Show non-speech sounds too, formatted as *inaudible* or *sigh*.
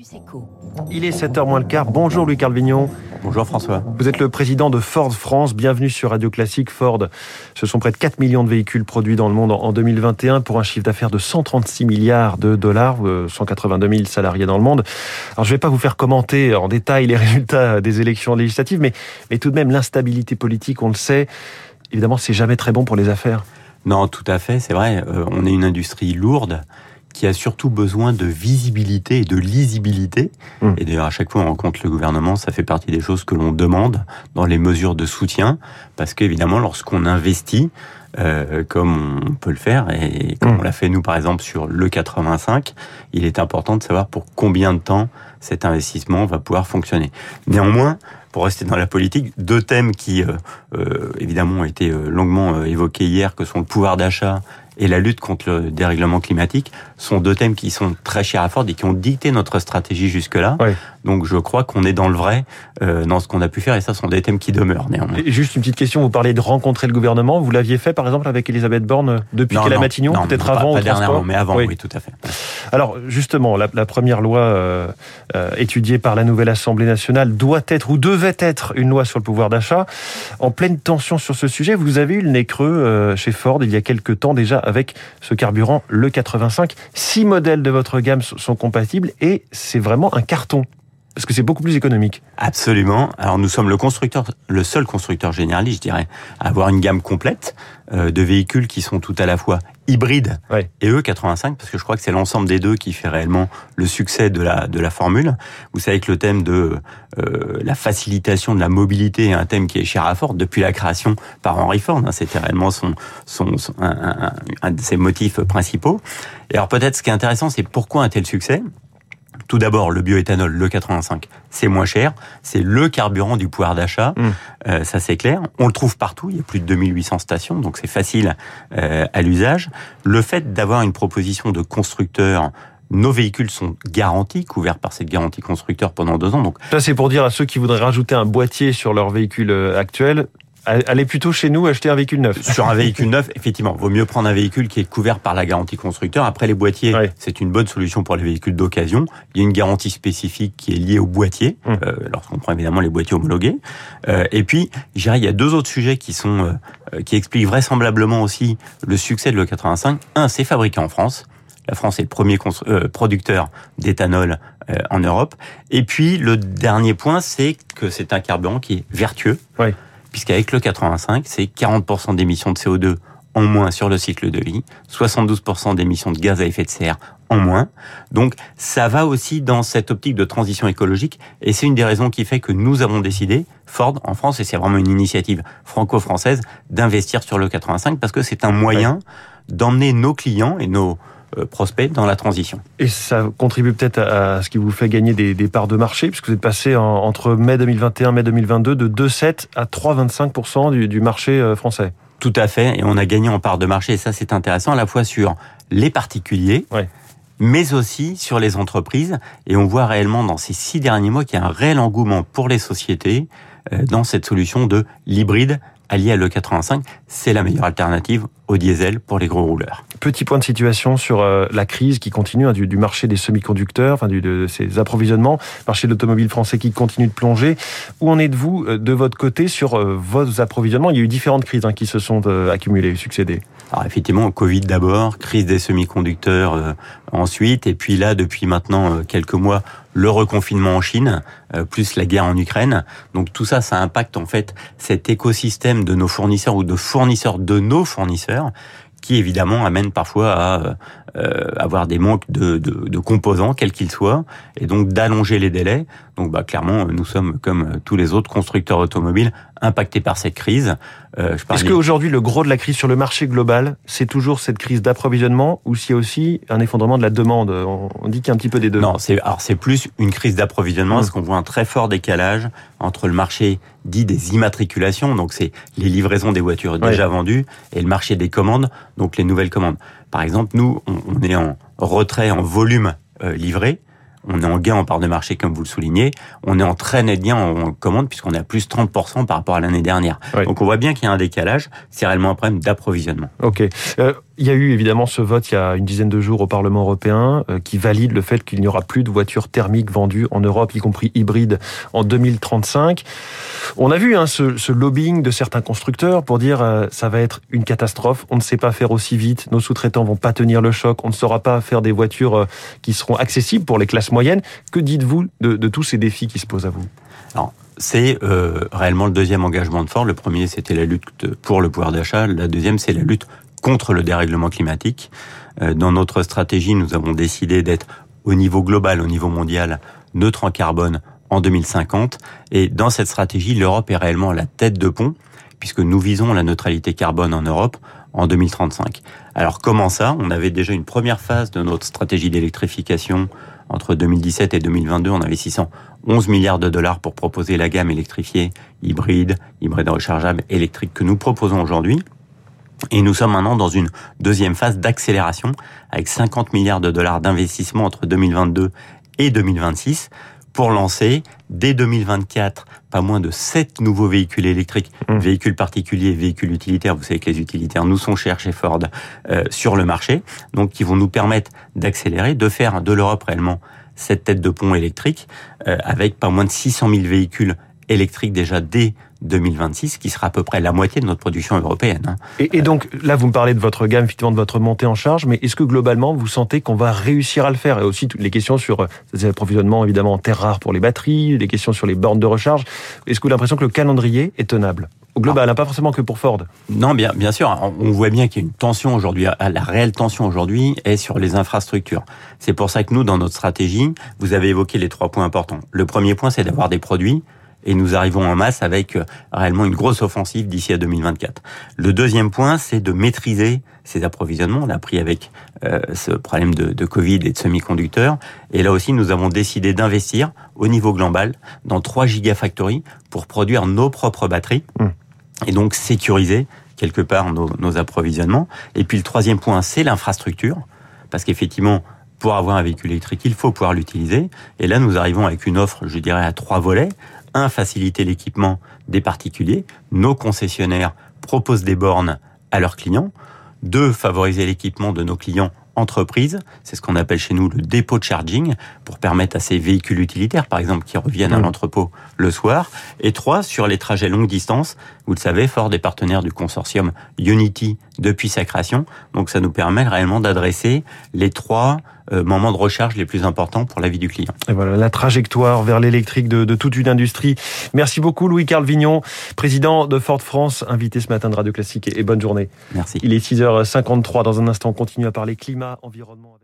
Campus. Il est 7h moins le quart. Bonjour Louis Carl Vignon. Bonjour François. Vous êtes le président de Ford France. Bienvenue sur Radio Classique. Ford, ce sont près de 4 millions de véhicules produits dans le monde en 2021 pour un chiffre d'affaires de 136 milliards de dollars, 182 000 salariés dans le monde. Alors je ne vais pas vous faire commenter en détail les *laughs* résultats des élections législatives, mais, mais tout de même l'instabilité politique, on le sait, évidemment c'est jamais très bon pour les affaires. Non, tout à fait, c'est vrai. Euh, on est une industrie lourde qui a surtout besoin de visibilité et de lisibilité. Mmh. Et d'ailleurs, à chaque fois on rencontre le gouvernement, ça fait partie des choses que l'on demande dans les mesures de soutien, parce qu'évidemment, lorsqu'on investit, euh, comme on peut le faire, et comme mmh. on l'a fait nous par exemple sur le 85, il est important de savoir pour combien de temps cet investissement va pouvoir fonctionner. Néanmoins, pour rester dans la politique, deux thèmes qui euh, euh, évidemment ont été longuement évoqués hier, que sont le pouvoir d'achat et la lutte contre le dérèglement climatique sont deux thèmes qui sont très chers à Ford et qui ont dicté notre stratégie jusque-là. Oui. Donc je crois qu'on est dans le vrai euh, dans ce qu'on a pu faire et ça sont des thèmes qui demeurent néanmoins. Et juste une petite question, vous parlez de rencontrer le gouvernement, vous l'aviez fait par exemple avec Elisabeth Borne depuis qu'elle a Matignon, peut-être avant pas, pas dernièrement, mais avant, oui. oui. tout à fait. Alors justement, la, la première loi euh, euh, étudiée par la nouvelle Assemblée nationale doit être ou devait être une loi sur le pouvoir d'achat. En pleine tension sur ce sujet, vous avez eu le nez creux chez Ford il y a quelques temps déjà avec ce carburant, le 85. Six modèles de votre gamme sont compatibles et c'est vraiment un carton. Parce que c'est beaucoup plus économique. Absolument. Alors nous sommes le constructeur, le seul constructeur généraliste, je dirais, à avoir une gamme complète euh, de véhicules qui sont tout à la fois hybrides ouais. et E85, parce que je crois que c'est l'ensemble des deux qui fait réellement le succès de la de la formule. Vous savez que le thème de euh, la facilitation de la mobilité est un thème qui est cher à Ford depuis la création par Henry Ford. Hein, C'était réellement son, son, son un, un, un de ses motifs principaux. Et alors peut-être ce qui est intéressant, c'est pourquoi un tel succès? Tout d'abord, le bioéthanol, le 85, c'est moins cher. C'est le carburant du pouvoir d'achat. Mmh. Euh, ça, c'est clair. On le trouve partout. Il y a plus de 2800 stations, donc c'est facile euh, à l'usage. Le fait d'avoir une proposition de constructeur nos véhicules sont garantis, couverts par cette garantie constructeur pendant deux ans. Donc ça, c'est pour dire à ceux qui voudraient rajouter un boîtier sur leur véhicule euh, actuel, Allez plutôt chez nous acheter un véhicule neuf. Sur un véhicule neuf, effectivement, vaut mieux prendre un véhicule qui est couvert par la garantie constructeur. Après, les boîtiers, c'est une bonne solution pour les véhicules d'occasion. Il y a une garantie spécifique qui est liée au boîtier, mmh. euh, lorsqu'on prend évidemment les boîtiers homologués. Euh, et puis, je dirais, il y a deux autres sujets qui sont euh, qui expliquent vraisemblablement aussi le succès de l'E85. Un, c'est fabriqué en France. La France est le premier euh, producteur d'éthanol euh, en Europe. Et puis, le dernier point, c'est que c'est un carburant qui est vertueux. Puisqu'avec le 85, c'est 40% d'émissions de CO2 en moins sur le cycle de vie, 72% d'émissions de gaz à effet de serre en moins. Donc ça va aussi dans cette optique de transition écologique et c'est une des raisons qui fait que nous avons décidé, Ford en France, et c'est vraiment une initiative franco-française, d'investir sur le 85 parce que c'est un moyen d'emmener nos clients et nos euh, prospect dans la transition. Et ça contribue peut-être à ce qui vous fait gagner des, des parts de marché, puisque vous êtes passé en, entre mai 2021 mai 2022 de 2,7 à 3,25% du, du marché euh, français. Tout à fait, et on a gagné en part de marché, et ça c'est intéressant, à la fois sur les particuliers, ouais. mais aussi sur les entreprises, et on voit réellement dans ces six derniers mois qu'il y a un réel engouement pour les sociétés euh, dans cette solution de l'hybride allié à l'E85, c'est la meilleure alternative au diesel pour les gros rouleurs. Petit point de situation sur euh, la crise qui continue hein, du, marché des semi-conducteurs, enfin du, de ces approvisionnements, marché de l'automobile français qui continue de plonger. Où en êtes-vous euh, de votre côté sur euh, vos approvisionnements? Il y a eu différentes crises hein, qui se sont accumulées, succédées. Alors effectivement, Covid d'abord, crise des semi-conducteurs euh, ensuite, et puis là, depuis maintenant euh, quelques mois, le reconfinement en Chine, euh, plus la guerre en Ukraine. Donc tout ça, ça impacte en fait cet écosystème de nos fournisseurs ou de fournisseurs de nos fournisseurs qui évidemment amène parfois à euh, avoir des manques de, de, de composants, quels qu'ils soient, et donc d'allonger les délais. Donc bah, clairement, nous sommes comme tous les autres constructeurs automobiles impactés par cette crise. Euh, Est-ce qu'aujourd'hui, le gros de la crise sur le marché global, c'est toujours cette crise d'approvisionnement ou s'il y a aussi un effondrement de la demande? On dit qu'il y a un petit peu des deux. Non, c'est alors c'est plus une crise d'approvisionnement, mmh. parce qu'on voit un très fort décalage entre le marché dit des immatriculations, donc c'est les livraisons des voitures déjà ouais. vendues, et le marché des commandes, donc les nouvelles commandes. Par exemple, nous, on, on est en retrait en volume euh, livré, on est en gain en part de marché, comme vous le soulignez. On est en très net gain en commande, puisqu'on est à plus 30% par rapport à l'année dernière. Oui. Donc on voit bien qu'il y a un décalage. C'est réellement un problème d'approvisionnement. Ok. Euh, Il y a eu évidemment ce vote il y a une dizaine de jours au Parlement européen euh, qui valide le fait qu'il n'y aura plus de voitures thermiques vendues en Europe, y compris hybrides, en 2035. On a vu hein, ce, lobbying de certains constructeurs pour dire euh, ça va être une catastrophe, on ne sait pas faire aussi vite, nos sous-traitants vont pas tenir le choc, on ne saura pas faire des voitures euh, qui seront accessibles pour les classes moyennes. Que dites-vous de, tous ces défis qui se posent à vous? C'est euh, réellement le deuxième engagement de Ford. Le premier, c'était la lutte pour le pouvoir d'achat. La deuxième, c'est la lutte contre le dérèglement climatique. Euh, dans notre stratégie, nous avons décidé d'être au niveau global, au niveau mondial, neutre en carbone en 2050. Et dans cette stratégie, l'Europe est réellement la tête de pont, puisque nous visons la neutralité carbone en Europe en 2035. Alors comment ça? On avait déjà une première phase de notre stratégie d'électrification entre 2017 et 2022 en investissant 11 milliards de dollars pour proposer la gamme électrifiée hybride, hybride rechargeable, électrique que nous proposons aujourd'hui. Et nous sommes maintenant dans une deuxième phase d'accélération avec 50 milliards de dollars d'investissement entre 2022 et 2026 pour lancer dès 2024 pas moins de 7 nouveaux véhicules électriques, mmh. véhicules particuliers, véhicules utilitaires. Vous savez que les utilitaires nous sont chers chez Ford euh, sur le marché, donc qui vont nous permettre d'accélérer, de faire de l'Europe réellement cette tête de pont électrique euh, avec pas moins de 600 000 véhicules électriques déjà dès 2026, qui sera à peu près la moitié de notre production européenne. Hein. Et, donc là, vous me parlez de votre gamme, effectivement, de votre montée en charge, mais est-ce que globalement, vous sentez qu'on va réussir à le faire? Et aussi toutes les questions sur les approvisionnements, évidemment, en terres rares pour les batteries, les questions sur les bornes de recharge. Est-ce que vous avez l'impression que le calendrier est tenable? Au global, ah. pas forcément que pour Ford. Non, bien, bien sûr. On voit bien qu'il y a une tension aujourd'hui. La réelle tension aujourd'hui est sur les infrastructures. C'est pour ça que nous, dans notre stratégie, vous avez évoqué les trois points importants. Le premier point, c'est d'avoir des produits et nous arrivons en masse avec euh, réellement une grosse offensive d'ici à 2024. Le deuxième point, c'est de maîtriser ces approvisionnements. On a pris avec euh, ce problème de, de, Covid et de semi-conducteurs. Et là aussi, nous avons décidé d'investir au niveau global dans trois gigafactories pour produire nos propres batteries mmh. et donc sécuriser quelque part nos, nos approvisionnements. Et puis le troisième point, c'est l'infrastructure, parce qu'effectivement, pour avoir un véhicule électrique, il faut pouvoir l'utiliser. Et là, nous arrivons avec une offre, je dirais, à trois volets un, faciliter l'équipement des particuliers. Nos concessionnaires proposent des bornes à leurs clients. Deux, favoriser l'équipement de nos clients entreprises. C'est ce qu'on appelle chez nous le dépôt de charging pour permettre à ces véhicules utilitaires, par exemple, qui reviennent à mmh. l'entrepôt le soir. Et trois, sur les trajets longue distance. Vous le savez, fort des partenaires du consortium Unity depuis sa création. Donc ça nous permet réellement d'adresser les trois moments de recharge les plus importants pour la vie du client. Et voilà la trajectoire vers l'électrique de, de, toute une industrie. Merci beaucoup Louis-Carl Vignon, président de Ford France, invité ce matin de Radio Classique et bonne journée. Merci. Il est 6h53 dans un instant, on continue à parler climat, environnement.